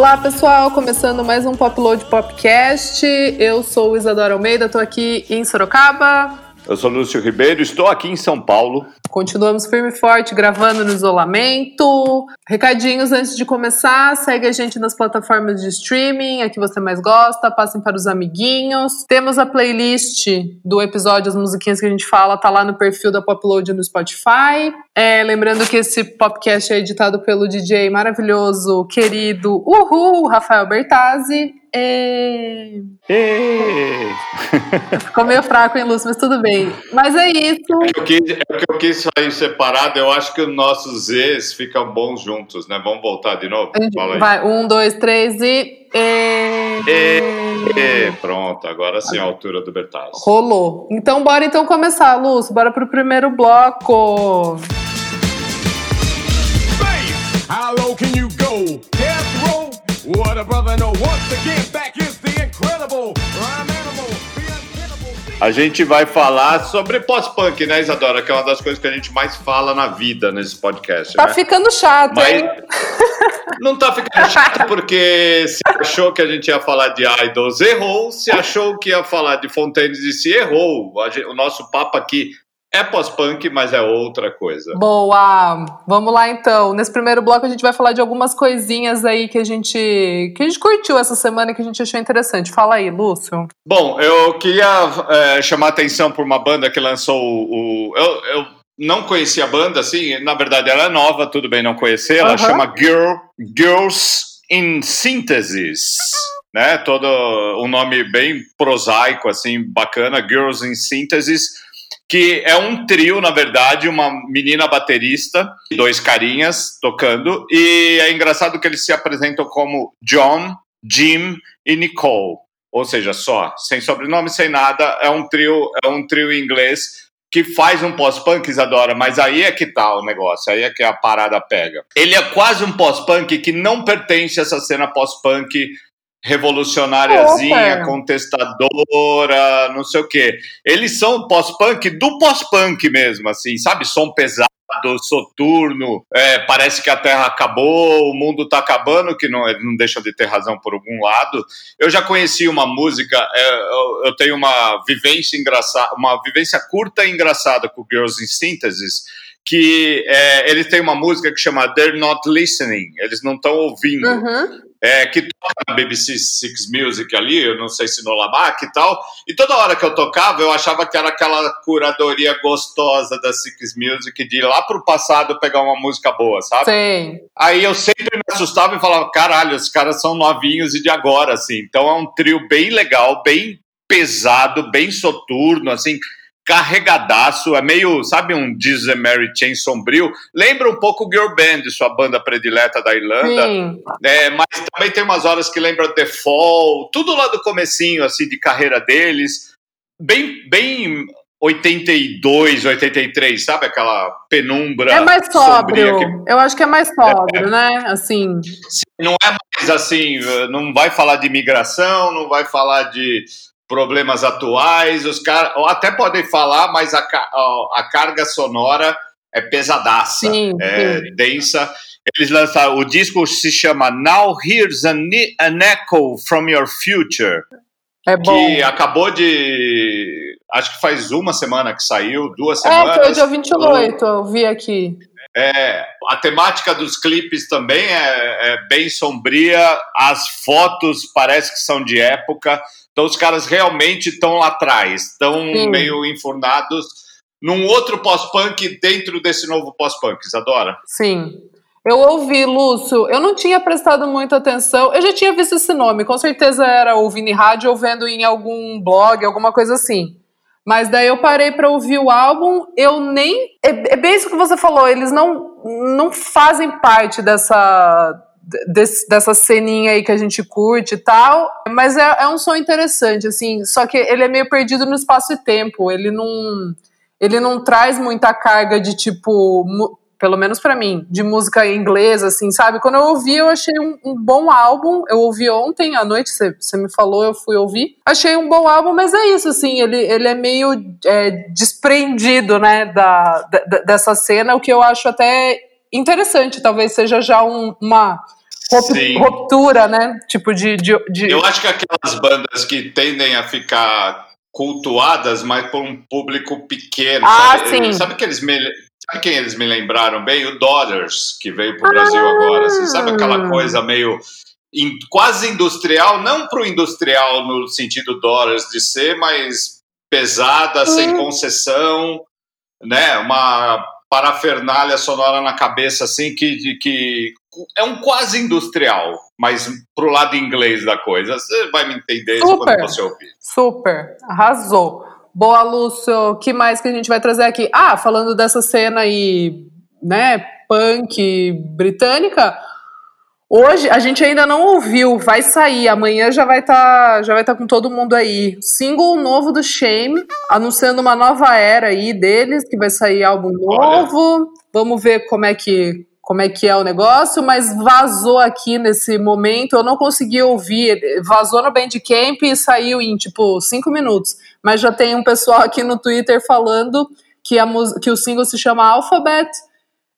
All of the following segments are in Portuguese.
Olá pessoal, começando mais um Popload Popcast. Eu sou Isadora Almeida, estou aqui em Sorocaba. Eu sou Lúcio Ribeiro, estou aqui em São Paulo. Continuamos firme e forte gravando no isolamento. Recadinhos antes de começar: segue a gente nas plataformas de streaming, a que você mais gosta, passem para os amiguinhos. Temos a playlist do episódio, as musiquinhas que a gente fala, tá lá no perfil da Popload no Spotify. É, lembrando que esse podcast é editado pelo DJ maravilhoso, querido, uhul, Rafael Bertazzi. E... E... Ficou meio fraco, hein, Lúcio, mas tudo bem. Mas é isso. É que eu quis, é que eu quis sair separado, eu acho que os nossos Zs ficam bons juntos, né? Vamos voltar de novo? Fala aí. Vai, um, dois, três e. E... e... Pronto, agora sim a altura do Bertazzi. Rolou. Então bora então começar, Lúcio. Bora pro primeiro bloco. How low can you go? Death row? What a brother know. Once again, back is the incredible rhyme animal. A gente vai falar sobre pós-punk, né, Isadora? Que é uma das coisas que a gente mais fala na vida nesse podcast. Tá né? ficando chato, Mas hein? não tá ficando chato porque se achou que a gente ia falar de idols, errou. Se achou que ia falar de Fontaines e se errou. O nosso papo aqui é pós-punk, mas é outra coisa. Boa! Vamos lá então. Nesse primeiro bloco a gente vai falar de algumas coisinhas aí que a gente que a gente curtiu essa semana e que a gente achou interessante. Fala aí, Lúcio. Bom, eu queria é, chamar atenção por uma banda que lançou o. eu, eu não conhecia a banda, assim, na verdade ela é nova, tudo bem não conhecer. Ela chama Girl, Girls in Synthesis. Né? Todo um nome bem prosaico, assim, bacana, Girls in Synthesis que é um trio, na verdade, uma menina baterista, dois carinhas tocando, e é engraçado que eles se apresentam como John, Jim e Nicole, ou seja, só, sem sobrenome, sem nada, é um trio, é um trio inglês que faz um pós-punk, Isadora, mas aí é que tá o negócio, aí é que a parada pega. Ele é quase um pós-punk que não pertence a essa cena pós-punk revolucionáriazinha, contestadora, não sei o quê. Eles são pós-punk do pós-punk mesmo, assim, sabe? Som pesado, soturno, é, parece que a Terra acabou, o mundo tá acabando, que não, não deixa de ter razão por algum lado. Eu já conheci uma música, é, eu, eu, tenho uma vivência engraçada, uma vivência curta e engraçada com Girls in Synthesis, que é, eles têm uma música que chama They're Not Listening, eles não estão ouvindo. Uhum é, que toca na BBC Six Music ali, eu não sei se no Lamac e tal, e toda hora que eu tocava eu achava que era aquela curadoria gostosa da Six Music de ir lá pro passado pegar uma música boa, sabe? Sim. Aí eu sempre me assustava e falava, caralho, os caras são novinhos e de agora, assim. Então é um trio bem legal, bem pesado, bem soturno, assim, carregadaço, é meio, sabe, um Jesus Mary Chain sombrio. Lembra um pouco o Girl Band, sua banda predileta da Irlanda. Sim. É, mas também tem umas horas que lembra The Fall, tudo lá do comecinho, assim, de carreira deles. Bem, bem 82, 83, sabe? Aquela penumbra. É mais sóbrio. Que... Eu acho que é mais sóbrio, é. né? Assim. Não é mais assim, não vai falar de imigração, não vai falar de problemas atuais, os caras até podem falar, mas a, a, carga sonora é pesadaça, sim, é sim. densa. Eles lançaram, o disco se chama Now Here's an, an Echo from Your Future. É bom. Que acabou de. Acho que faz uma semana que saiu, duas semanas. É, foi dia 28, eu vi aqui. É, a temática dos clipes também é, é bem sombria, as fotos parece que são de época. Então os caras realmente estão lá atrás, estão meio enfurnados num outro pós-punk dentro desse novo pós-punk, Isadora. Sim. Eu ouvi, Lúcio, eu não tinha prestado muita atenção, eu já tinha visto esse nome, com certeza era ouvindo em rádio ou vendo em algum blog, alguma coisa assim. Mas daí eu parei para ouvir o álbum, eu nem. É, é bem isso que você falou, eles não, não fazem parte dessa desse, dessa ceninha aí que a gente curte e tal. Mas é, é um som interessante, assim. Só que ele é meio perdido no espaço e tempo. Ele não. Ele não traz muita carga de tipo. Pelo menos para mim, de música inglesa, assim, sabe? Quando eu ouvi, eu achei um, um bom álbum. Eu ouvi ontem à noite, você me falou, eu fui ouvir. Achei um bom álbum, mas é isso, assim, ele, ele é meio é, desprendido, né, da, da, dessa cena, o que eu acho até interessante. Talvez seja já um, uma ruptura, né? Tipo de, de, de, Eu acho que aquelas bandas que tendem a ficar cultuadas, mas por um público pequeno. Ah, sabe? sim. Sabe que eles me Sabe quem eles me lembraram bem? O Dollars, que veio para o Brasil ah. agora. Assim, sabe aquela coisa meio in, quase industrial, não para o industrial no sentido Dollars de ser, mas pesada, sem concessão, né? Uma parafernália sonora na cabeça, assim, que, que é um quase industrial, mas pro lado inglês da coisa. Você vai me entender Super. quando você ouvir. Super, arrasou. Boa, Lúcio. O que mais que a gente vai trazer aqui? Ah, falando dessa cena aí, né, punk britânica. Hoje a gente ainda não ouviu, vai sair, amanhã já vai estar, tá, já vai estar tá com todo mundo aí. Single novo do Shame, anunciando uma nova era aí deles, que vai sair álbum novo. Olha. Vamos ver como é que como é que é o negócio, mas vazou aqui nesse momento, eu não consegui ouvir, vazou no Bandcamp e saiu em tipo cinco minutos mas já tem um pessoal aqui no Twitter falando que, a, que o single se chama Alphabet.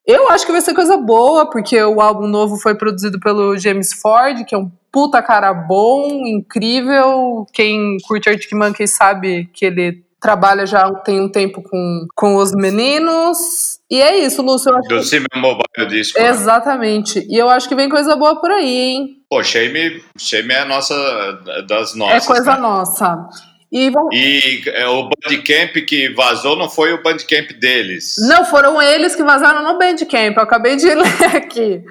Eu acho que vai ser coisa boa, porque o álbum novo foi produzido pelo James Ford, que é um puta cara bom, incrível. Quem curte Arctic Monkeys sabe que ele trabalha já tem um tempo com, com os meninos. E é isso, Lúcio. Eu acho Do Simon Mobile Disco. Né? Exatamente. Né? E eu acho que vem coisa boa por aí, hein? Pô, Shame, Shame é a nossa, das nossas. É coisa né? nossa. E, e é, o Bandcamp que vazou não foi o Bandcamp deles. Não, foram eles que vazaram no Bandcamp. Eu acabei de ler aqui.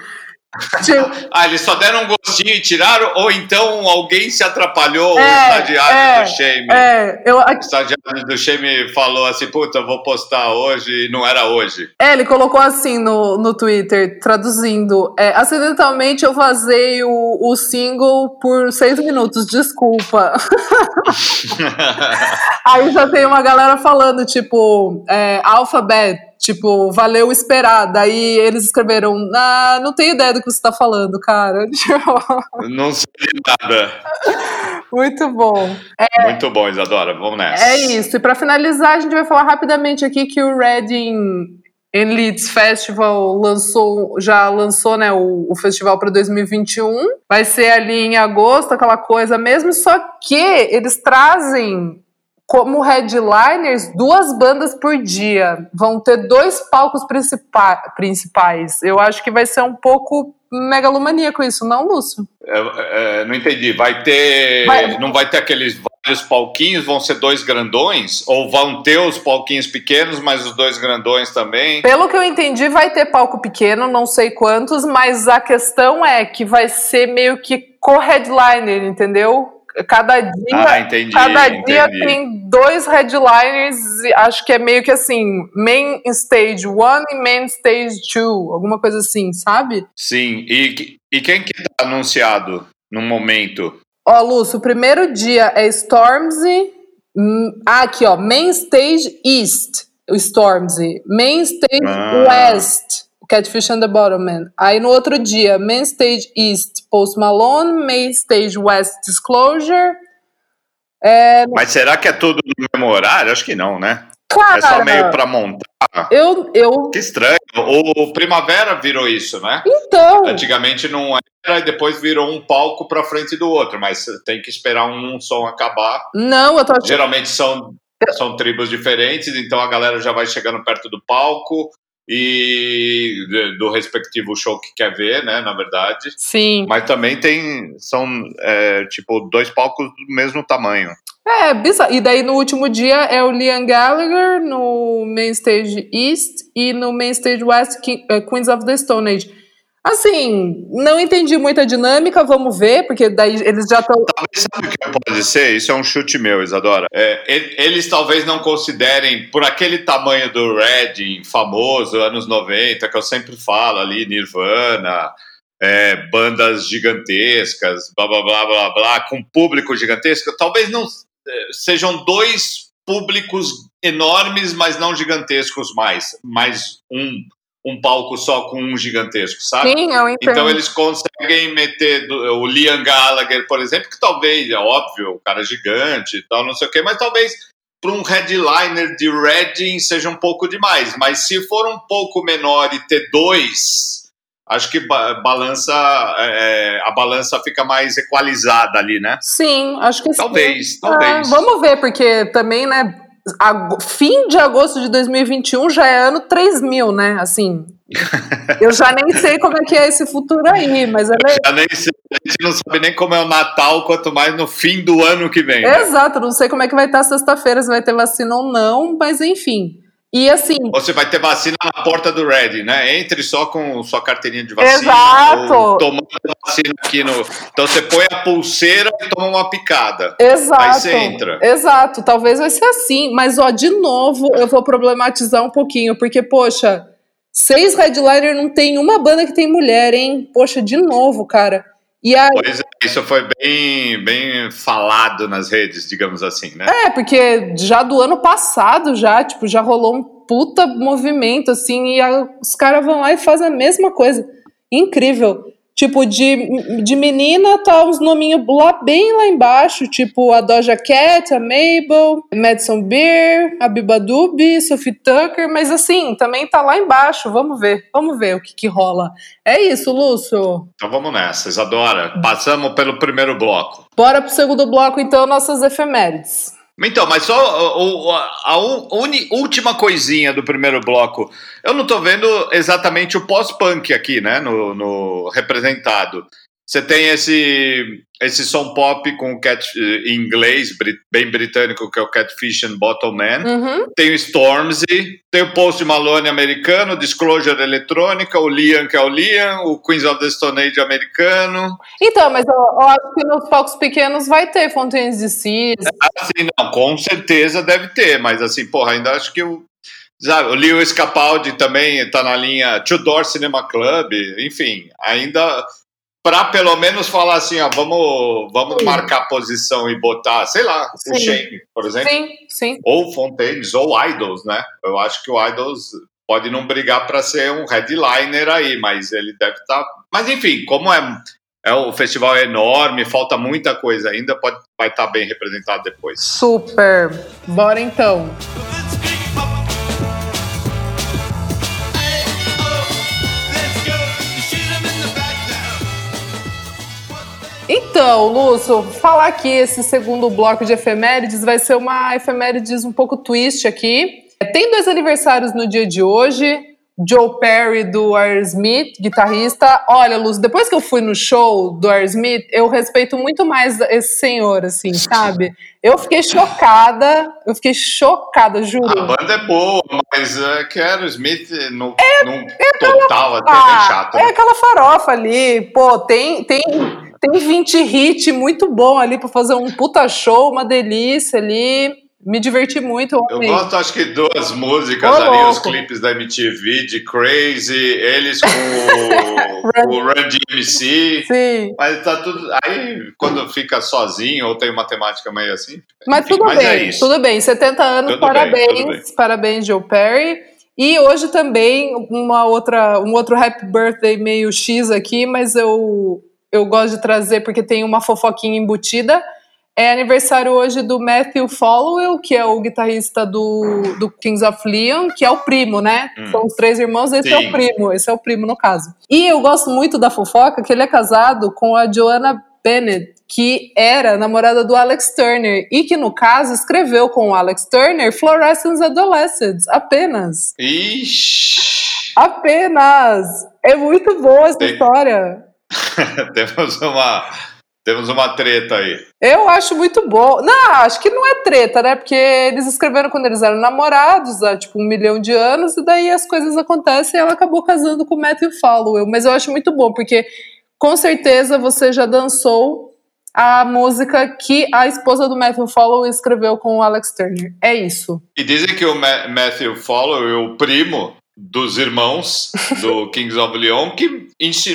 ah, eles só deram um gostinho e tiraram? Ou então alguém se atrapalhou, é, o estagiário é, do Shame? É, eu... O estagiário do Shame falou assim, puta, vou postar hoje e não era hoje. É, ele colocou assim no, no Twitter, traduzindo, é, acidentalmente eu vazei o, o single por seis minutos, desculpa. Aí já tem uma galera falando, tipo, é, Alphabet, Tipo, valeu esperar. Daí eles escreveram, ah, não tenho ideia do que você tá falando, cara. Não sei nada. Muito bom. É, Muito bom, Isadora. Vamos nessa. É isso. E para finalizar, a gente vai falar rapidamente aqui que o Reading in Leeds Festival lançou, já lançou né, o, o festival para 2021. Vai ser ali em agosto, aquela coisa mesmo, só que eles trazem como headliners duas bandas por dia. Vão ter dois palcos principais. Eu acho que vai ser um pouco megalomaníaco isso, não, Lúcio? É, é, não entendi. Vai ter. Vai... Não vai ter aqueles vários palquinhos, vão ser dois grandões? Ou vão ter os palquinhos pequenos, mas os dois grandões também? Pelo que eu entendi, vai ter palco pequeno, não sei quantos, mas a questão é que vai ser meio que co-headliner, entendeu? Cada dia, ah, entendi, cada entendi. dia tem dois headliners, acho que é meio que assim, main stage one e main stage two, alguma coisa assim, sabe? Sim, e, e quem que tá anunciado no momento? Ó, Lúcio, o primeiro dia é Stormzy, hum, ah, aqui ó, main stage east, Stormzy, main stage ah. west, Catfish and the Bottom Aí no outro dia, Main Stage East, Post Malone, Main Stage West, Disclosure. É... Mas será que é tudo no mesmo horário? Acho que não, né? Cara, é só meio pra montar. Eu, eu... Que estranho. O Primavera virou isso, né? Então. Antigamente não era e depois virou um palco pra frente do outro, mas tem que esperar um som acabar. Não, eu tô achando... Geralmente são, são tribos diferentes, então a galera já vai chegando perto do palco e do respectivo show que quer ver, né, na verdade. Sim. Mas também tem, são, é, tipo, dois palcos do mesmo tamanho. É, bizarro. E daí no último dia é o Liam Gallagher no Main Stage East e no Main Stage West é, Queens of the Stone Age. Assim, não entendi muita dinâmica, vamos ver, porque daí eles já estão. Talvez sabe o que pode ser? Isso é um chute meu, Isadora. É, eles talvez não considerem, por aquele tamanho do Redding famoso, anos 90, que eu sempre falo ali, Nirvana, é, bandas gigantescas, blá blá blá blá blá, com público gigantesco, talvez não é, sejam dois públicos enormes, mas não gigantescos mais, mais um um palco só com um gigantesco, sabe? Sim, eu entendo. Então eles conseguem meter o Liam Gallagher, por exemplo, que talvez, é óbvio, o cara é gigante e tal, não sei o quê, mas talvez para um headliner de Reading seja um pouco demais. Mas se for um pouco menor e ter dois, acho que balança é, é, a balança fica mais equalizada ali, né? Sim, acho que talvez, sim. talvez. É, vamos ver, porque também, né? Fim de agosto de 2021 já é ano 3000, né? Assim, eu já nem sei como é que é esse futuro aí, mas é... já nem sei, a gente não sabe nem como é o Natal, quanto mais no fim do ano que vem. Né? Exato, não sei como é que vai estar sexta-feira, se vai ter vacina ou não, mas enfim. E assim. Você vai ter vacina na porta do Ready, né? Entre só com sua carteirinha de vacina. Exato. Tomando vacina aqui no. Então você põe a pulseira e toma uma picada. Exato. Aí você entra. Exato. Talvez vai ser assim. Mas, ó, de novo, eu vou problematizar um pouquinho, porque, poxa, seis headliner não tem uma banda que tem mulher, hein? Poxa, de novo, cara. E aí, pois é, isso foi bem, bem falado nas redes, digamos assim, né? É, porque já do ano passado, já, tipo, já rolou um puta movimento, assim, e a, os caras vão lá e fazem a mesma coisa. Incrível. Tipo, de, de menina tá uns nominhos lá bem lá embaixo, tipo a Doja Cat, a Mabel, Madison Beer, a Bibadub, Sophie Tucker, mas assim, também tá lá embaixo, vamos ver, vamos ver o que que rola. É isso, Lúcio. Então vamos nessa, Isadora. Passamos pelo primeiro bloco. Bora pro segundo bloco, então, nossas efemérides. Então, mas só a, a, a uni, última coisinha do primeiro bloco. Eu não estou vendo exatamente o pós-punk aqui, né? No, no, representado. Você tem esse esse som pop com cat em inglês, bem britânico, que é o Catfish and Bottle Man. Uhum. Tem o Stormzy, tem o Post Malone americano, Disclosure eletrônica, o Liam, que é o Liam, o Queens of the Stone Age americano. Então, mas eu, eu acho que nos palcos pequenos vai ter Fontaines de Cis. Assim, não, com certeza deve ter, mas assim, porra, ainda acho que o Sabe, o Lewis Capaldi também está na linha Tudor Cinema Club, enfim, ainda para pelo menos falar assim, ó, vamos, vamos marcar posição e botar, sei lá, sim. o Shane, por exemplo. Sim, sim. Ou Fontaines, ou Idols, né? Eu acho que o Idols pode não brigar para ser um headliner aí, mas ele deve estar. Tá... Mas enfim, como é, é o festival é enorme, falta muita coisa ainda, pode, vai estar tá bem representado depois. Super. Bora então. Então, Lúcio, falar aqui esse segundo bloco de efemérides vai ser uma efemérides um pouco twist aqui. Tem dois aniversários no dia de hoje. Joe Perry do Aerosmith, guitarrista. Olha, Lúcio, depois que eu fui no show do Aerosmith, eu respeito muito mais esse senhor, assim, sabe? Eu fiquei chocada, eu fiquei chocada, juro. A banda é boa, mas é que Aerosmith no, é, no é total aquela, até é chato. É aquela farofa ali, pô, tem, tem tem 20 hits muito bom ali para fazer um puta show, uma delícia ali. Me diverti muito. Eu gosto, acho que duas músicas Ô, ali, louco. os clipes da MTV de Crazy, eles com o, o Run DMC. Sim. Mas tá tudo. Aí, quando fica sozinho ou tem uma temática meio assim. Mas enfim, tudo mas bem, é tudo bem. 70 anos, tudo parabéns. Bem, bem. Parabéns, Joe Perry. E hoje também uma outra, um outro happy birthday meio X aqui, mas eu eu gosto de trazer porque tem uma fofoquinha embutida. É aniversário hoje do Matthew Followell, que é o guitarrista do, do Kings of Leon, que é o primo, né? Hum. São os três irmãos, esse Sim. é o primo, esse é o primo no caso. E eu gosto muito da fofoca que ele é casado com a Joanna Bennett, que era namorada do Alex Turner e que, no caso, escreveu com o Alex Turner Fluorescence Adolescents, apenas. Ixi! Apenas! É muito boa essa Tem... história. temos uma temos uma treta aí. Eu acho muito bom. Não, acho que não é treta, né? Porque eles escreveram quando eles eram namorados, há tipo um milhão de anos, e daí as coisas acontecem e ela acabou casando com o Matthew Fallowell. Mas eu acho muito bom, porque com certeza você já dançou a música que a esposa do Matthew Fallowell escreveu com o Alex Turner. É isso. E dizem que o Matthew Fallowell, o primo, dos irmãos do Kings of Leon que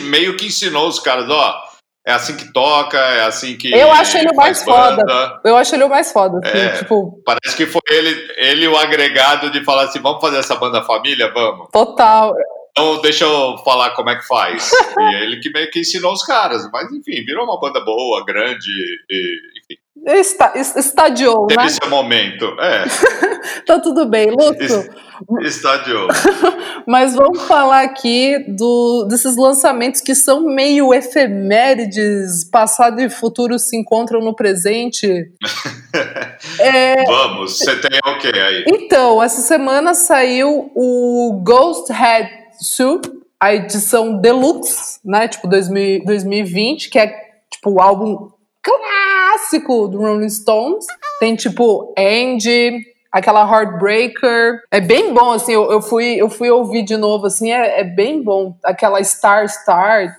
meio que ensinou os caras, ó, é assim que toca, é assim que. Eu acho ele o mais banda. foda. Eu acho ele o mais foda. Assim, é, tipo... Parece que foi ele, ele o agregado de falar assim: vamos fazer essa banda família? Vamos. Total. Então, deixa eu falar como é que faz. e ele que meio que ensinou os caras. Mas, enfim, virou uma banda boa, grande, e, enfim. Está, estadiou, Teve né? seu momento, é. tá tudo bem. Lúcio, Estádio. Mas vamos falar aqui do, desses lançamentos que são meio efemérides, passado e futuro se encontram no presente. é... Vamos, você tem o que aí? Então, essa semana saiu o Ghost Head Soup, a edição deluxe, né? Tipo 2000, 2020, que é tipo o álbum clássico do Rolling Stones. Tem tipo Andy, aquela Heartbreaker. É bem bom, assim, eu, eu, fui, eu fui ouvir de novo, assim, é, é bem bom. Aquela Star Star,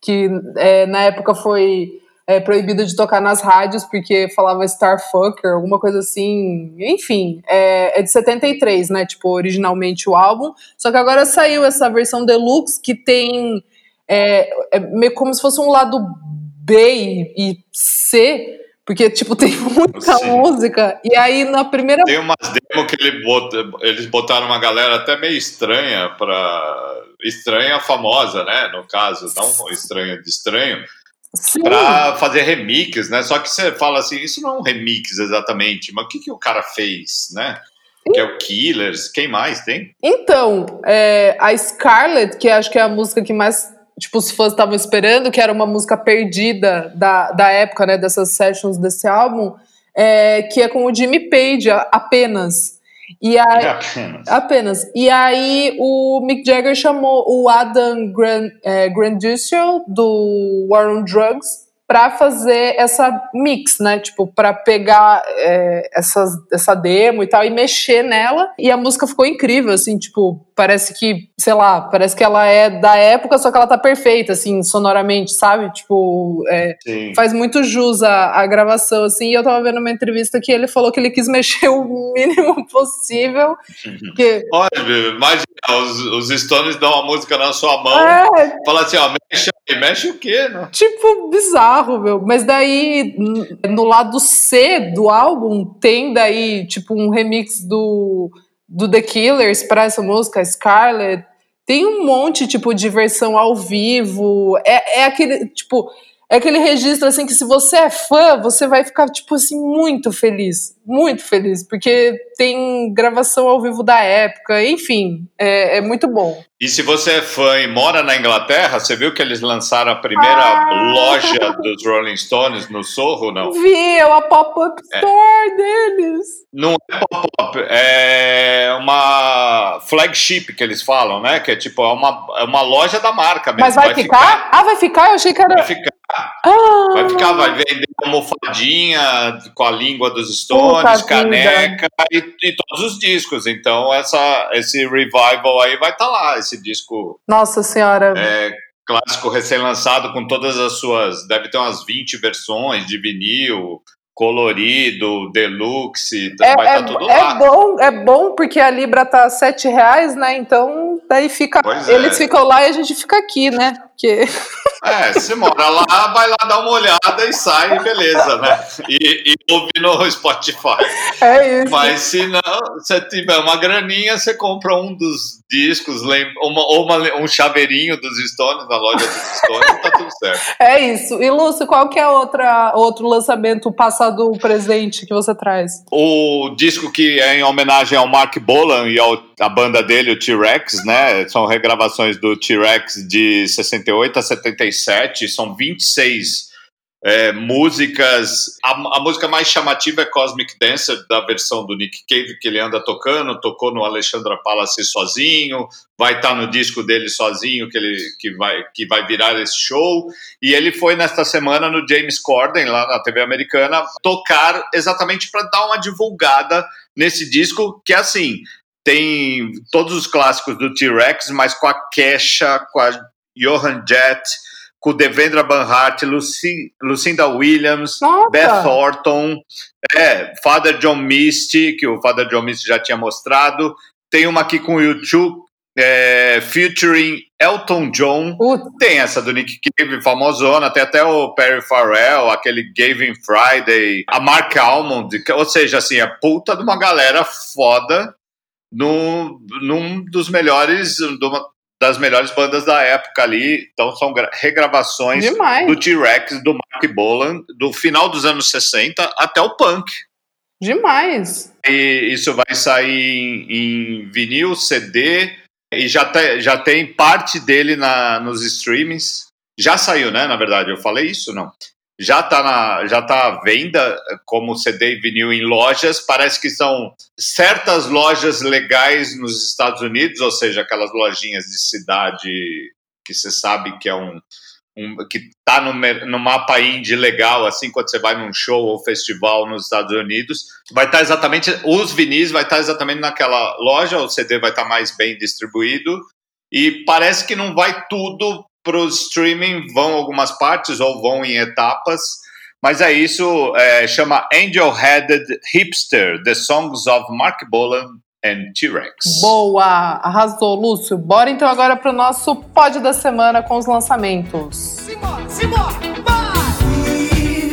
que é, na época foi é, proibida de tocar nas rádios porque falava Starfucker, alguma coisa assim. Enfim, é, é, de 73, né? Tipo, originalmente o álbum. Só que agora saiu essa versão deluxe que tem. É, é meio como se fosse um lado B e C porque, tipo, tem muita Sim. música. E aí, na primeira. Tem umas demos que ele bota, eles botaram uma galera até meio estranha pra. Estranha famosa, né? No caso, não estranha de estranho. Sim. Pra fazer remix, né? Só que você fala assim, isso não é um remix exatamente, mas o que, que o cara fez, né? Que é o Killers, quem mais tem? Então, é, a Scarlett, que acho que é a música que mais tipo, os fãs estavam esperando, que era uma música perdida da, da época, né, dessas sessions desse álbum, é, que é com o Jimmy Page, apenas. E aí, é apenas. apenas. E aí o Mick Jagger chamou o Adam Grand, é, Granduciel, do War on Drugs, para fazer essa mix, né? Tipo, para pegar é, essas, essa demo e tal e mexer nela. E a música ficou incrível, assim, tipo, parece que, sei lá, parece que ela é da época, só que ela tá perfeita, assim, sonoramente, sabe? Tipo, é, faz muito jus a, a gravação, assim. E eu tava vendo uma entrevista que ele falou que ele quis mexer o mínimo possível. Que... Olha, imagina, os, os Stones dão a música na sua mão, é... fala assim, ó, mexe aí, mexe o quê, né? Tipo, bizarro meu. Mas daí, no lado C do álbum, tem daí, tipo, um remix do, do The Killers para essa música, Scarlet. Tem um monte, tipo, de versão ao vivo. É, é aquele, tipo, é aquele registro assim que se você é fã, você vai ficar tipo assim muito feliz, muito feliz, porque tem gravação ao vivo da época, enfim, é, é muito bom. E se você é fã e mora na Inglaterra, você viu que eles lançaram a primeira ah. loja dos Rolling Stones no Sorro, não? Vi, é uma pop-up é. store é. deles. Não é pop-up, é uma flagship que eles falam, né? Que é tipo, é uma, é uma loja da marca mesmo. Mas vai, vai ficar? ficar? Ah, vai ficar? Eu achei que era. Vai ficar. Ah. Vai ficar, vai vender almofadinha com a língua dos Stones, Puta caneca e, e, todos os discos. Então, essa, esse revival aí vai estar tá lá, esse disco. Nossa Senhora. É, clássico recém-lançado com todas as suas. Deve ter umas 20 versões de vinil, colorido, deluxe, é, vai estar tá tudo é lá. Bom, é bom porque a Libra tá sete reais, né? Então daí fica. Pois eles é. ficam lá e a gente fica aqui, né? Porque... É, se mora lá, vai lá dar uma olhada e sai, beleza, né? E, e ouve no Spotify. É isso. Mas se não, você tiver uma graninha, você compra um dos discos, uma, ou uma, um chaveirinho dos Stones na loja dos Stones, tá tudo certo. É isso. E Lúcio, qual que é outra, outro lançamento passado presente que você traz? O disco que é em homenagem ao Mark Bolan e ao, a banda dele, o T-Rex, né? São regravações do T-Rex de 68 78 a 77, são 26 é, músicas. A, a, música mais chamativa é Cosmic Dancer, da versão do Nick Cave, que ele anda tocando, tocou no Alexandra Palace sozinho, vai estar tá no disco dele sozinho, que, ele, que, vai, que vai virar esse show. E ele foi nesta semana no James Corden, lá na TV americana, tocar exatamente para dar uma divulgada nesse disco, que é assim. Tem todos os clássicos do T-Rex, mas com a Kesha, com a Johan Jett, com Devendra Banhart, Lucy, Lucinda Williams, Nossa. Beth Orton, é, Father John Misty, que o Father John Misty já tinha mostrado. Tem uma aqui com o YouTube, é, featuring Elton John. Tem essa do Nick Cave, famosona. Tem até o Perry Farrell, aquele Gavin Friday, a Mark Almond. Ou seja, assim, a puta de uma galera foda num, num dos melhores, das melhores bandas da época ali. Então são regravações Demais. do T-Rex, do Mark Bolan, do final dos anos 60 até o punk. Demais. E isso vai sair em, em vinil, CD, e já, te, já tem parte dele na, nos streamings. Já saiu, né? Na verdade, eu falei isso, não? Já está na, já tá à venda como CD e vinil em lojas. Parece que são certas lojas legais nos Estados Unidos, ou seja, aquelas lojinhas de cidade que você sabe que é um, um, que está no, no mapa indie legal, assim, quando você vai num show ou festival nos Estados Unidos, vai estar tá exatamente, os vinis vai estar tá exatamente naquela loja, o CD vai estar tá mais bem distribuído, e parece que não vai tudo para o streaming, vão algumas partes ou vão em etapas, mas é isso, é, chama Angel-Headed Hipster, The Songs of Mark Bolan and T-Rex. Boa! Arrasou, Lúcio. Bora então agora para o nosso pódio da semana com os lançamentos. Simbora, simbora! Vai!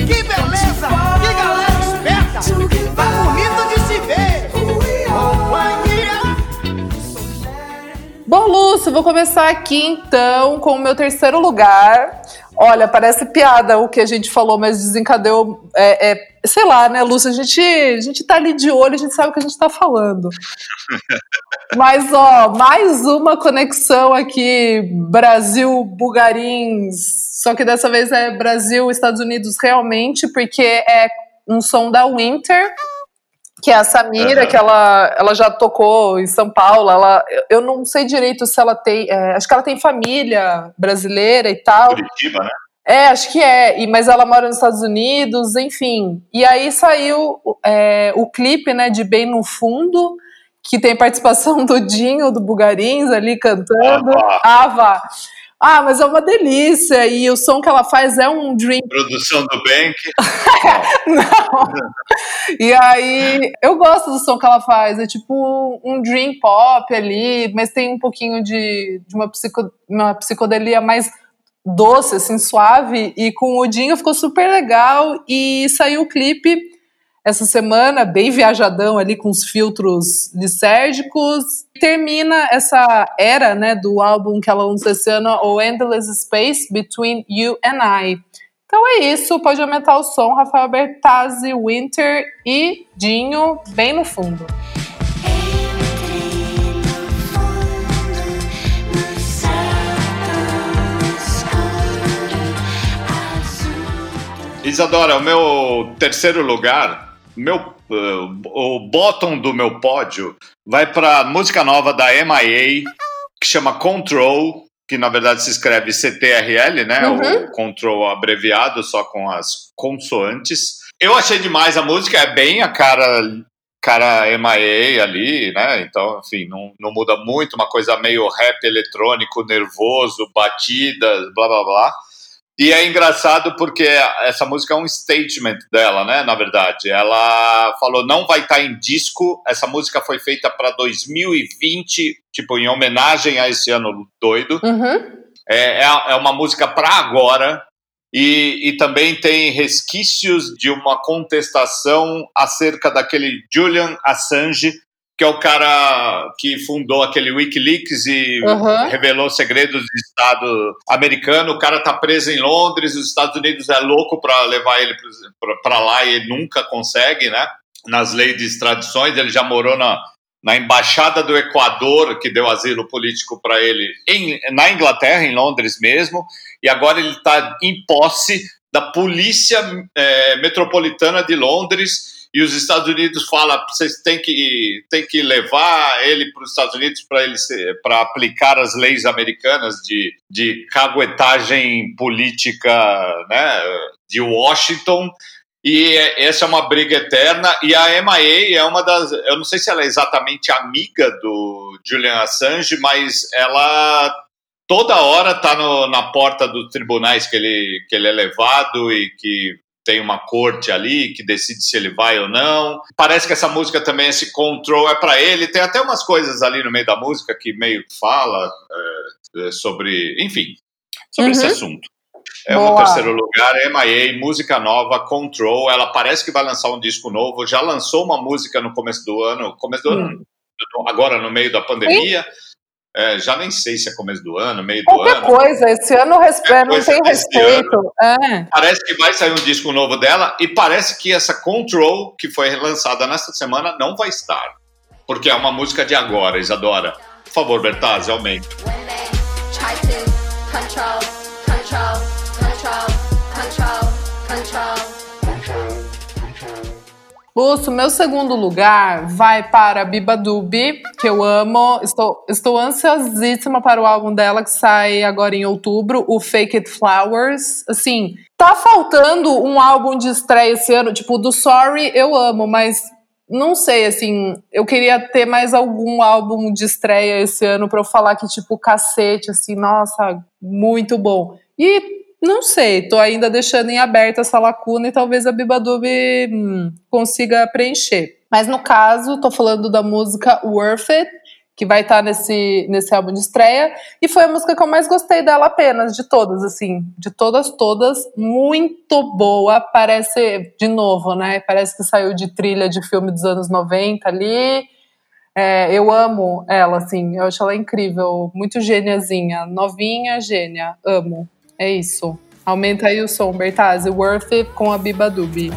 Que beleza! Que galera esperta! Tá bonito Bom, Lúcio, vou começar aqui então com o meu terceiro lugar. Olha, parece piada o que a gente falou, mas desencadeou é, é sei lá, né, Lúcia? A gente, a gente tá ali de olho, a gente sabe o que a gente tá falando. Mas, ó, mais uma conexão aqui, Brasil-Bugarins. Só que dessa vez é Brasil-Estados Unidos realmente, porque é um som da Winter, que é a Samira, uhum. que ela, ela já tocou em São Paulo. Ela, eu não sei direito se ela tem. É, acho que ela tem família brasileira e tal. Curitiba, né? É, acho que é, e, mas ela mora nos Estados Unidos, enfim. E aí saiu é, o clipe, né, de Bem no Fundo, que tem participação do Dinho, do Bugarins ali cantando. Ava. Ah, mas é uma delícia. E o som que ela faz é um dream. Produção do Bank. Não. E aí, eu gosto do som que ela faz. É tipo um dream pop ali, mas tem um pouquinho de, de uma, psico, uma psicodelia mais doce, assim, suave, e com o Dinho ficou super legal, e saiu o clipe essa semana, bem viajadão ali, com os filtros lisérgicos, termina essa era, né, do álbum que ela lançou esse ano, o Endless Space Between You and I. Então é isso, pode aumentar o som, Rafael Bertazzi, Winter e Dinho bem no fundo. Isadora, o meu terceiro lugar, meu, uh, o bottom do meu pódio vai para música nova da MIA, que chama Control, que na verdade se escreve CTRL, né? Uhum. O Control abreviado, só com as consoantes. Eu achei demais a música, é bem a cara cara MIA ali, né? Então, enfim, não, não muda muito, uma coisa meio rap eletrônico, nervoso, batidas, blá blá blá. E é engraçado porque essa música é um statement dela, né? Na verdade, ela falou não vai estar tá em disco. Essa música foi feita para 2020, tipo em homenagem a esse ano doido. Uhum. É, é, é uma música para agora. E, e também tem resquícios de uma contestação acerca daquele Julian Assange, que é o cara que fundou aquele Wikileaks e uhum. revelou segredos do Estado americano. O cara tá preso em Londres, os Estados Unidos é louco para levar ele para lá e ele nunca consegue, né? Nas leis de extradições, ele já morou na, na embaixada do Equador, que deu asilo político para ele em, na Inglaterra, em Londres mesmo, e agora ele está em posse da polícia é, metropolitana de Londres e os Estados Unidos fala vocês têm que, têm que levar ele para os Estados Unidos para ele para aplicar as leis americanas de, de caguetagem política né, de Washington. E essa é uma briga eterna. E a MIA é uma das eu não sei se ela é exatamente amiga do Julian Assange mas ela toda hora está na porta dos tribunais que ele, que ele é levado e que tem uma corte ali que decide se ele vai ou não. Parece que essa música também, esse control é para ele. Tem até umas coisas ali no meio da música que meio fala é, é sobre, enfim, sobre uhum. esse assunto. É o terceiro lugar, MIA, música nova, Control. Ela parece que vai lançar um disco novo. Já lançou uma música no começo do ano, começo do hum. ano, agora no meio da pandemia. Sim É, já nem sei se é começo do ano, meio Qualquer do ano. Qualquer coisa, esse ano respe... não tem respeito. É. Parece que vai sair um disco novo dela e parece que essa Control, que foi lançada nesta semana, não vai estar. Porque é uma música de agora, Isadora. Por favor, Bertazzi, aumente. Lúcio, meu segundo lugar vai para Biba Dubi, que eu amo. Estou, estou ansiosíssima para o álbum dela que sai agora em outubro, o Fake It Flowers. Assim, tá faltando um álbum de estreia esse ano. Tipo, do Sorry eu amo, mas não sei, assim, eu queria ter mais algum álbum de estreia esse ano para eu falar que, tipo, cacete, assim, nossa, muito bom. E não sei, tô ainda deixando em aberto essa lacuna e talvez a Bibadub hum, consiga preencher. Mas no caso, tô falando da música Worth It, que vai estar tá nesse, nesse álbum de estreia, e foi a música que eu mais gostei dela apenas, de todas, assim, de todas, todas, muito boa, parece, de novo, né, parece que saiu de trilha de filme dos anos 90 ali, é, eu amo ela, assim, eu acho ela incrível, muito gêniazinha, novinha, gênia, amo. É isso. Aumenta aí o som, Bertazzi. Worth It com a Biba Dubi.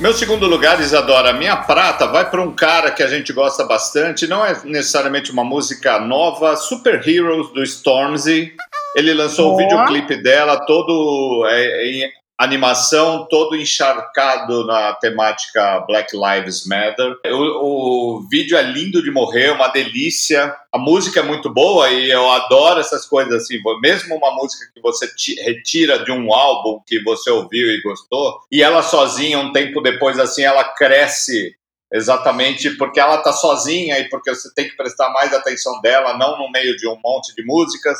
Meu segundo lugar, Isadora, minha prata vai para um cara que a gente gosta bastante. Não é necessariamente uma música nova, Super Heroes do Stormzy. Ele lançou o videoclipe dela todo é, animação todo encharcado na temática Black Lives Matter. O, o, vídeo é lindo de morrer, uma delícia. A música é muito boa e eu adoro essas coisas assim. Mesmo uma música que você retira de um álbum que você ouviu e gostou, e ela sozinha, um tempo depois, assim, ela cresce exatamente porque ela tá sozinha e porque você tem que prestar mais atenção dela, não no meio de um monte de músicas.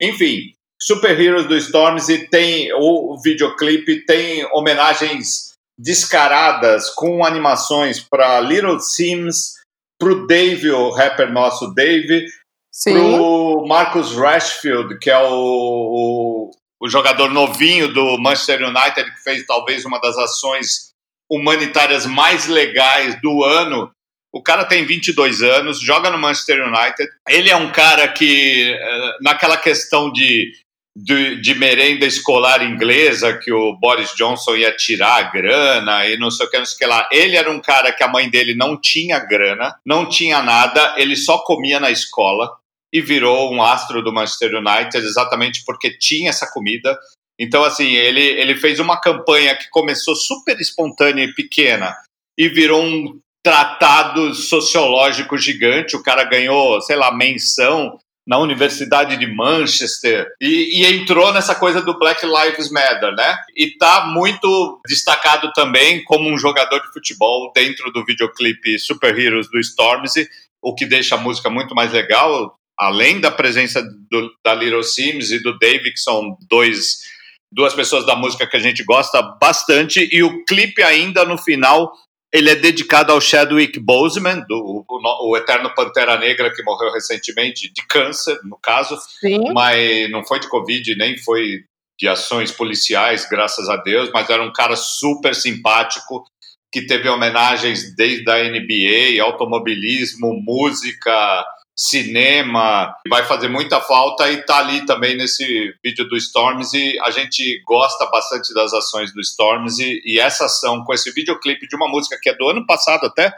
Enfim, Super Heroes do Stormzy tem o videoclipe, tem homenagens descaradas com animações para Little Sims, pro Dave, o rapper nosso Dave, Sim. pro Marcus Rashfield, que é o, o, o jogador novinho do Manchester United, que fez talvez uma das ações humanitárias mais legais do ano. O cara tem 22 anos, joga no Manchester United. Ele é um cara que, eh, naquela questão de de, de, merenda escolar inglesa que o Boris Johnson ia tirar a grana e não sei o que, não sei o que lá. Ele era um cara que a mãe dele não tinha grana, não tinha nada, ele só comia na escola e virou um astro do Manchester United exatamente porque tinha essa comida. Então, assim, ele, ele fez uma campanha que começou super espontânea e pequena e virou um tratado sociológico gigante. O cara ganhou, sei lá, menção na Universidade de Manchester e, e, entrou nessa coisa do Black Lives Matter, né? E tá muito destacado também como um jogador de futebol dentro do videoclipe Super Heroes do Stormzy, o que deixa a música muito mais legal, além da presença do, da Little Sims e do Dave, que são dois duas pessoas da música que a gente gosta bastante, e o clipe ainda no final ele é dedicado ao Chadwick Boseman, do, o, o, eterno Pantera Negra que morreu recentemente de câncer, no caso, Sim. mas não foi de Covid, nem foi de ações policiais, graças a Deus, mas era um cara super simpático, que teve homenagens desde a NBA, automobilismo, música, cinema, vai fazer muita falta e tá ali também nesse vídeo do Stormzy. A gente gosta bastante das ações do Stormzy e essa ação com esse videoclipe de uma música que é do ano passado até,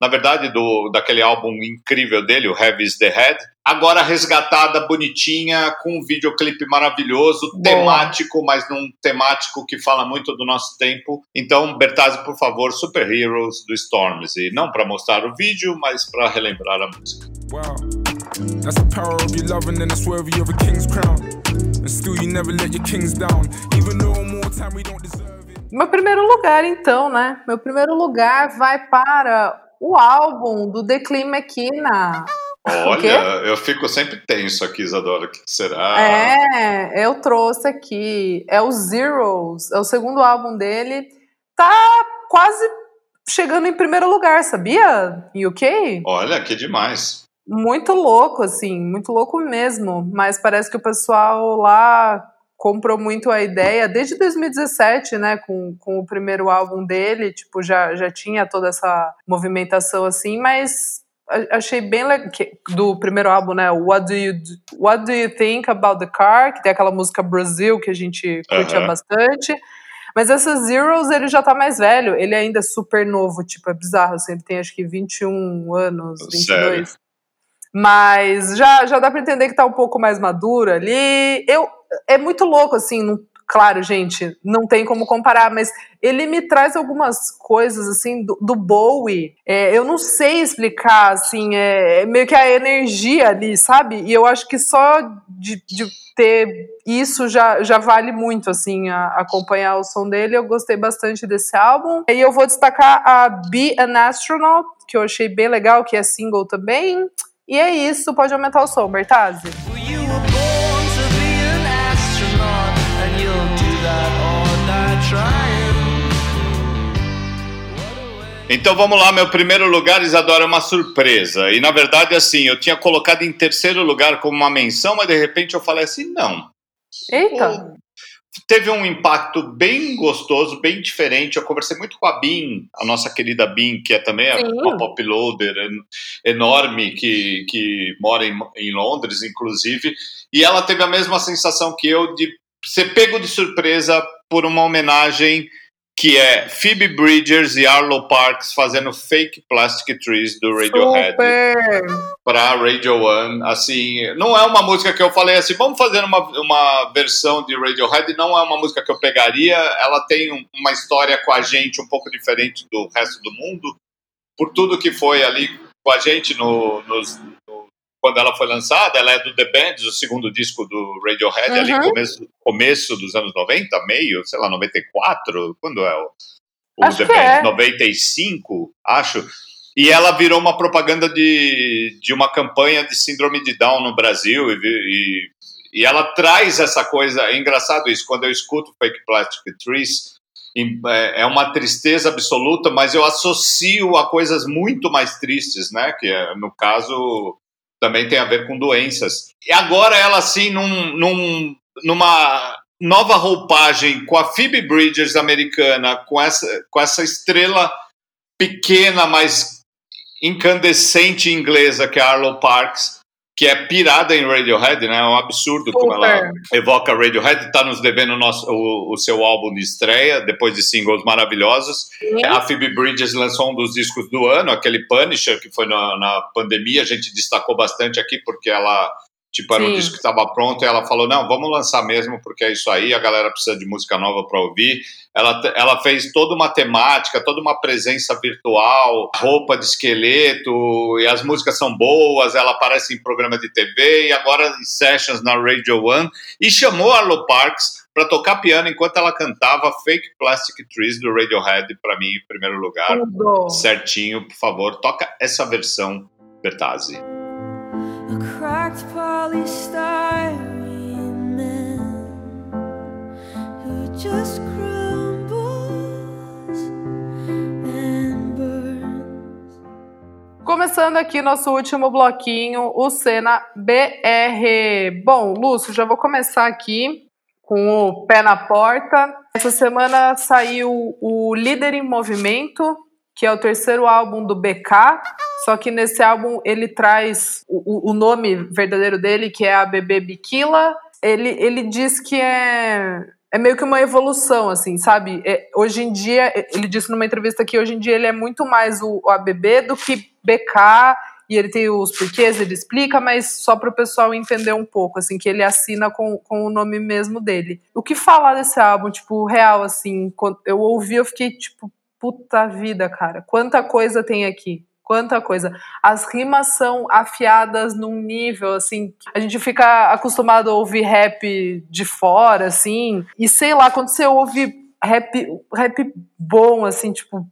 na verdade, do, daquele álbum incrível dele, o Heavy is the Head. Agora resgatada, bonitinha, com um videoclipe maravilhoso, Boa. temático, mas num temático que fala muito do nosso tempo. Então, Bertazzi, por favor, Super Heroes do Stormzy. Não para mostrar o vídeo, mas para relembrar a música. Wow. That's the power of your loving and it's worthy of a king's crown. And still you never let your kings down. Even though more time we don't deserve it. Meu primeiro lugar, então, né? Meu primeiro lugar vai para o álbum do The Clean McKenna. Olha, eu fico sempre tenso aqui, Isadora. O que será? É, eu trouxe aqui. É o Zeros, é o segundo álbum dele. Tá quase chegando em primeiro lugar, sabia? UK? Olha, que demais. Muito louco, assim, muito louco mesmo. Mas parece que o pessoal lá comprou muito a ideia desde 2017, né, com, com o primeiro álbum dele, tipo, já, já tinha toda essa movimentação assim, mas achei bem legal do primeiro álbum, né? What do you What do you think about the car? Que tem aquela música Brasil que a gente curtia bastante. Mas essas Zeros, ele já tá mais velho. Ele ainda é super novo, tipo, é bizarro. Assim, ele tem acho que 21 anos, 22. Sério? Mas já, já dá pra entender que tá um pouco mais maduro ali. Eu, é muito louco, assim, não, claro, gente, não tem como comparar, mas ele me traz algumas coisas, assim, do, do Bowie. É, eu não sei explicar, assim, é, é, meio que a energia ali, sabe? E eu acho que só de, de ter isso já, já vale muito, assim, a, acompanhar o som dele. Eu gostei bastante desse álbum. E eu vou destacar a Be an Astronaut, que eu achei bem legal, que é single também. E é isso, pode aumentar o som, Bertazzi. Então vamos lá, meu primeiro lugar, Isadora, é uma surpresa. E na verdade, assim, eu tinha colocado em terceiro lugar como uma menção, mas de repente eu falei assim: não. Eita! Teve um impacto bem gostoso, bem diferente. Eu conversei muito com a Bin, a nossa querida Bin, que é também Sim. uma pop loader enorme, que, que mora em, em Londres, inclusive. E ela teve a mesma sensação que eu de ser pego de surpresa por uma homenagem que é Phoebe Bridgers e Arlo Parks fazendo Fake Plastic Trees do Radiohead para Radio One. Assim, não é uma música que eu falei assim, vamos fazer uma, uma versão de Radiohead. Não é uma música que eu pegaria. Ela tem um, uma história com a gente um pouco diferente do resto do mundo, por tudo que foi ali com a gente no, nos, quando ela foi lançada, ela é do The Bands, o segundo disco do Radiohead, uhum. ali começo, começo dos anos 90, meio, sei lá, 94, quando é o, o The Bands? É. 95, acho. E ela virou uma propaganda de, de uma campanha de síndrome de Down no Brasil e, e, e ela traz essa coisa, é engraçado isso, quando eu escuto Fake Plastic Trees, é, é uma tristeza absoluta, mas eu associo a coisas muito mais tristes, né? Que é, no caso, também tem a ver com doenças. E agora ela, assim, num, num, numa nova roupagem com a Phoebe Bridgers americana, com essa, com essa estrela pequena, mas incandescente inglesa, que é a Arlo Parks, que é pirada em Radiohead, né? É um absurdo Super. como ela evoca Radiohead. Está nos devendo o, nosso, o, o, seu álbum de estreia, depois de singles maravilhosos. Sim. A Phoebe Bridges lançou um dos discos do ano, aquele Punisher, que foi na, na pandemia. A gente destacou bastante aqui porque ela Tipo, era Sim. um disco que estava pronto e ela falou: não, vamos lançar mesmo, porque é isso aí, a galera precisa de música nova para ouvir. Ela, ela fez toda uma temática, toda uma presença virtual, roupa de esqueleto, e as músicas são boas, ela aparece em programa de TV e agora em sessions na Radio One. E chamou a Arlo Parks para tocar piano enquanto ela cantava Fake Plastic Trees do Radiohead, para mim, em primeiro lugar. Tudo. Certinho, por favor, toca essa versão, Bertazzi. A cracked polystyrene man who just Começando aqui nosso último bloquinho, o Cena BR. Bom, Lúcio, já vou começar aqui com o pé na porta. Essa semana saiu o Líder em Movimento, que é o terceiro álbum do BK. Só que nesse álbum ele traz o, o nome verdadeiro dele, que é a Bebê Biquila. Ele, ele diz que é, é meio que uma evolução, assim, sabe? É, hoje em dia, ele disse numa entrevista que hoje em dia ele é muito mais o, o ABB do que BK e ele tem os porquês, ele explica, mas só para o pessoal entender um pouco, assim, que ele assina com, com o nome mesmo dele. O que falar desse álbum, tipo, real, assim, eu ouvi, eu fiquei, tipo, puta vida, cara, quanta coisa tem aqui. Quanta coisa. As rimas são afiadas num nível, assim, a gente fica acostumado a ouvir rap de fora, assim, e sei lá, quando você ouve rap, rap bom, assim, tipo,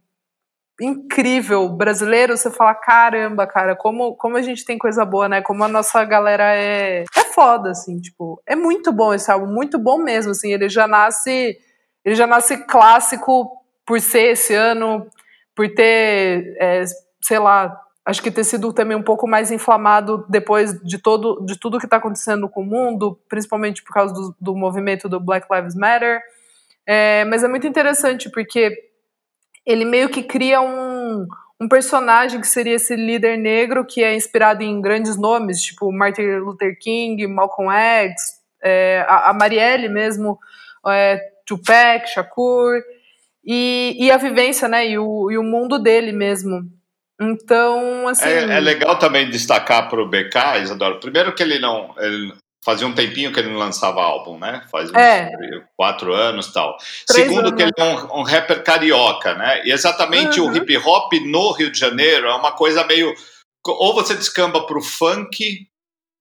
incrível brasileiro, você fala, caramba, cara, como, como a gente tem coisa boa, né? Como a nossa galera é, é foda, assim, tipo, é muito bom esse álbum, muito bom mesmo, assim, ele já nasce, ele já nasce clássico por ser esse ano, por ter, é, sei lá, acho que ter sido também um pouco mais inflamado depois de todo de tudo que está acontecendo com o mundo, principalmente por causa do, do movimento do Black Lives Matter. É, mas é muito interessante porque ele meio que cria um, um personagem que seria esse líder negro que é inspirado em grandes nomes, tipo Martin Luther King, Malcolm X, é, a, Marielle mesmo, é, Tupac, Shakur, e, e, a vivência, né, e o, e o mundo dele mesmo. Então, assim. É, é legal também destacar para o BK, Isadora. Primeiro, que ele não. Ele fazia um tempinho que ele não lançava álbum, né? Faz uns é. quatro anos tal. Três Segundo, anos. que ele é um, um, rapper carioca, né? E exatamente uhum. o hip hop no Rio de Janeiro é uma coisa meio. Ou você descamba para o funk,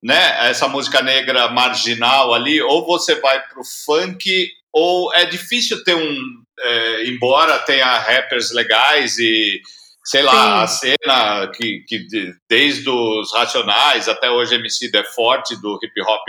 né? Essa música negra marginal ali, ou você vai para o funk, ou é difícil ter um. É, embora tenha rappers legais e sei lá, Sim. a cena que, que desde os Racionais até hoje MC é forte do hip hop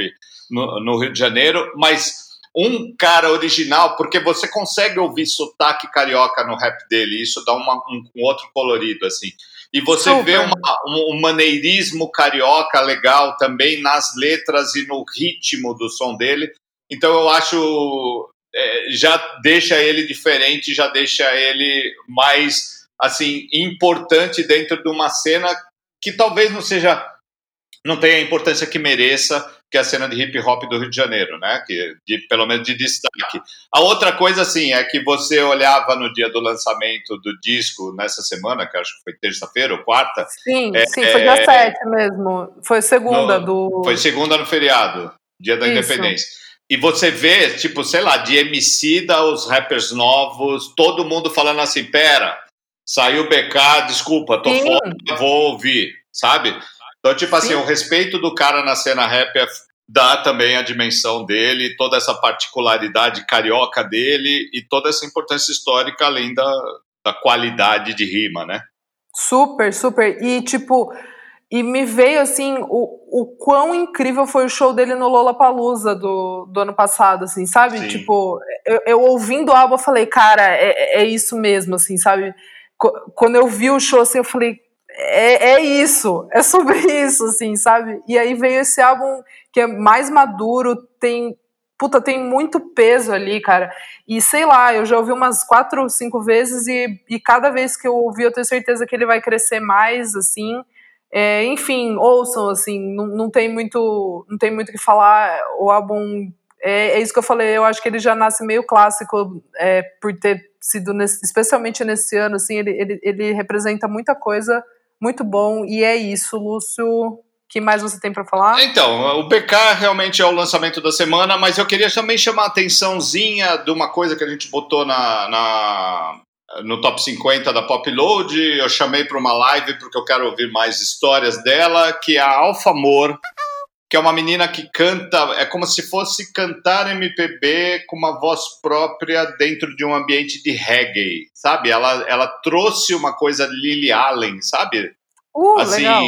no, no, Rio de Janeiro, mas um cara original, porque você consegue ouvir sotaque carioca no rap dele, isso dá uma, um, um outro colorido, assim. E você Super. vê uma, um, um maneirismo carioca legal também nas letras e no ritmo do som dele. Então eu acho é, já deixa ele diferente, já deixa ele mais assim importante dentro de uma cena que talvez não seja não tenha a importância que mereça que é a cena de hip hop do Rio de Janeiro, né? Que de, pelo menos de destaque. A outra coisa assim é que você olhava no dia do lançamento do disco nessa semana, que acho que foi terça-feira ou quarta. Sim, é, sim, foi dia é, 7 mesmo. Foi segunda no, do Foi segunda no feriado, dia da Isso. Independência. E você vê, tipo, sei lá, de MC da os rappers novos, todo mundo falando assim, pera, saiu BK, desculpa, tô Sim. fora, vou ouvir, sabe? Então, tipo assim, Sim. o respeito do cara na cena rap é, dá também a dimensão dele, toda essa particularidade carioca dele e toda essa importância histórica além da, da qualidade de rima, né? Super, super. E, tipo, e me veio assim o, o quão incrível foi o show dele no Lollapalooza do, do ano passado, assim, sabe? Sim. Tipo, eu, eu, ouvindo o álbum, eu falei, cara, é, é isso mesmo, assim, sabe? Quando eu vi o show, assim, eu falei, é, é isso, é sobre isso, assim, sabe? E aí veio esse álbum que é mais maduro, tem puta, tem muito peso ali, cara. E sei lá, eu já ouvi umas quatro, cinco vezes e, e cada vez que eu ouvi, eu tenho certeza que ele vai crescer mais, assim. É, enfim, ouçam, assim, não, não tem muito não tem muito o que falar. O álbum é, é, isso que eu falei, eu acho que ele já nasce meio clássico é, por ter sido, nesse, especialmente nesse ano, assim, ele, ele, ele representa muita coisa, muito bom, e é isso, Lúcio. que mais você tem para falar? Então, o BK realmente é o lançamento da semana, mas eu queria também chamar a atençãozinha de uma coisa que a gente botou na, na no top 50 da Popload. Eu chamei para uma live porque eu quero ouvir mais histórias dela, que é a Alfa Amor que é uma menina que canta, é como se fosse cantar MPB com uma voz própria dentro de um ambiente de reggae, sabe? Ela, ela trouxe uma coisa Lily Allen, sabe? Uh, assim, legal.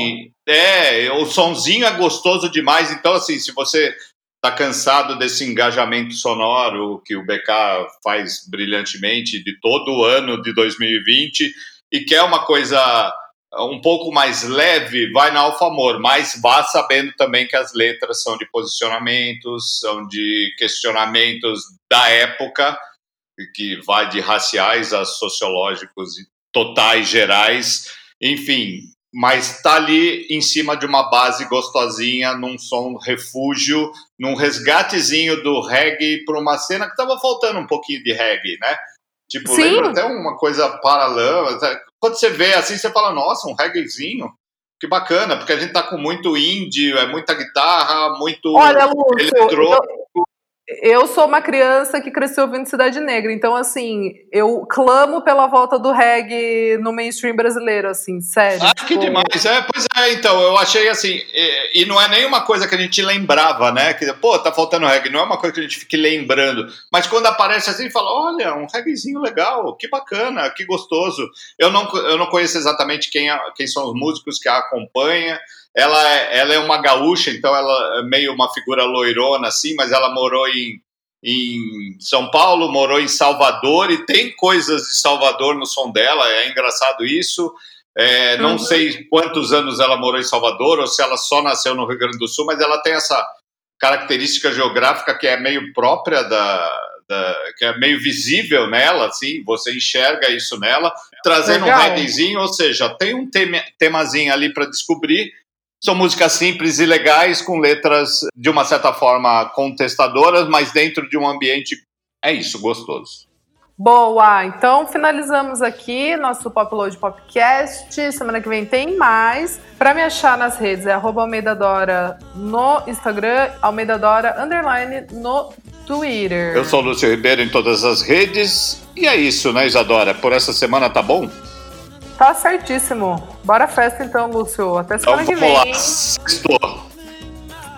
é, o sonzinho é gostoso demais, então assim, se você tá cansado desse engajamento sonoro que o BK faz brilhantemente de todo o ano de 2020 e quer uma coisa um pouco mais leve, vai na Alfamor, mas vá sabendo também que as letras são de posicionamentos, são de questionamentos da época, que vai de raciais a sociológicos e totais gerais, enfim, mas está ali em cima de uma base gostosinha, num som refúgio, num resgatezinho do reggae para uma cena que estava faltando um pouquinho de reggae, né? Tipo, Sim. lembra até uma coisa paralela. Quando você vê assim, você fala, nossa, um reggaezinho. Que bacana, porque a gente tá com muito indie, é muita guitarra, muito Olha, Lúcio, eletrônico eu sou uma criança que cresceu ouvindo Cidade Negra, então assim, eu clamo pela volta do reggae no mainstream brasileiro, assim, sério. Ah, tipo... que demais. É, pois é, então, eu achei assim, e, e, não é nenhuma coisa que a gente lembrava, né? Que, pô, tá faltando reggae, não é uma coisa que a gente fique lembrando. Mas quando aparece assim, fala, olha, um reggaezinho legal, que bacana, que gostoso. Eu não, eu não conheço exatamente quem, quem são os músicos que a acompanham, ela, é, ela é uma gaúcha, então ela é meio uma figura loirona assim, mas ela morou em, em São Paulo, morou em Salvador e tem coisas de Salvador no som dela, é engraçado isso. É, não uhum. sei quantos anos ela morou em Salvador ou se ela só nasceu no Rio Grande do Sul, mas ela tem essa característica geográfica que é meio própria da, da que é meio visível nela, assim, você enxerga isso nela, trazendo Legal. um reggaezinho, ou seja, tem um tema, temazinho ali para descobrir. São músicas simples e legais, com letras de uma certa forma contestadoras, mas dentro de um ambiente, é isso, gostoso. Boa! Então finalizamos aqui nosso Popload Popcast. Semana que vem tem mais. Para me achar nas redes é Almeida Dora no Instagram, Almeida Dora underline no Twitter. Eu sou o Lúcio Ribeiro em todas as redes. E é isso, né, Isadora? Por essa semana tá bom? Tá certíssimo. Bora festa então, Lúcio. Até semana então, que vem. Lá. Sextou.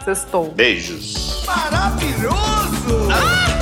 Sextou. Beijos. Maravilhoso! Ah!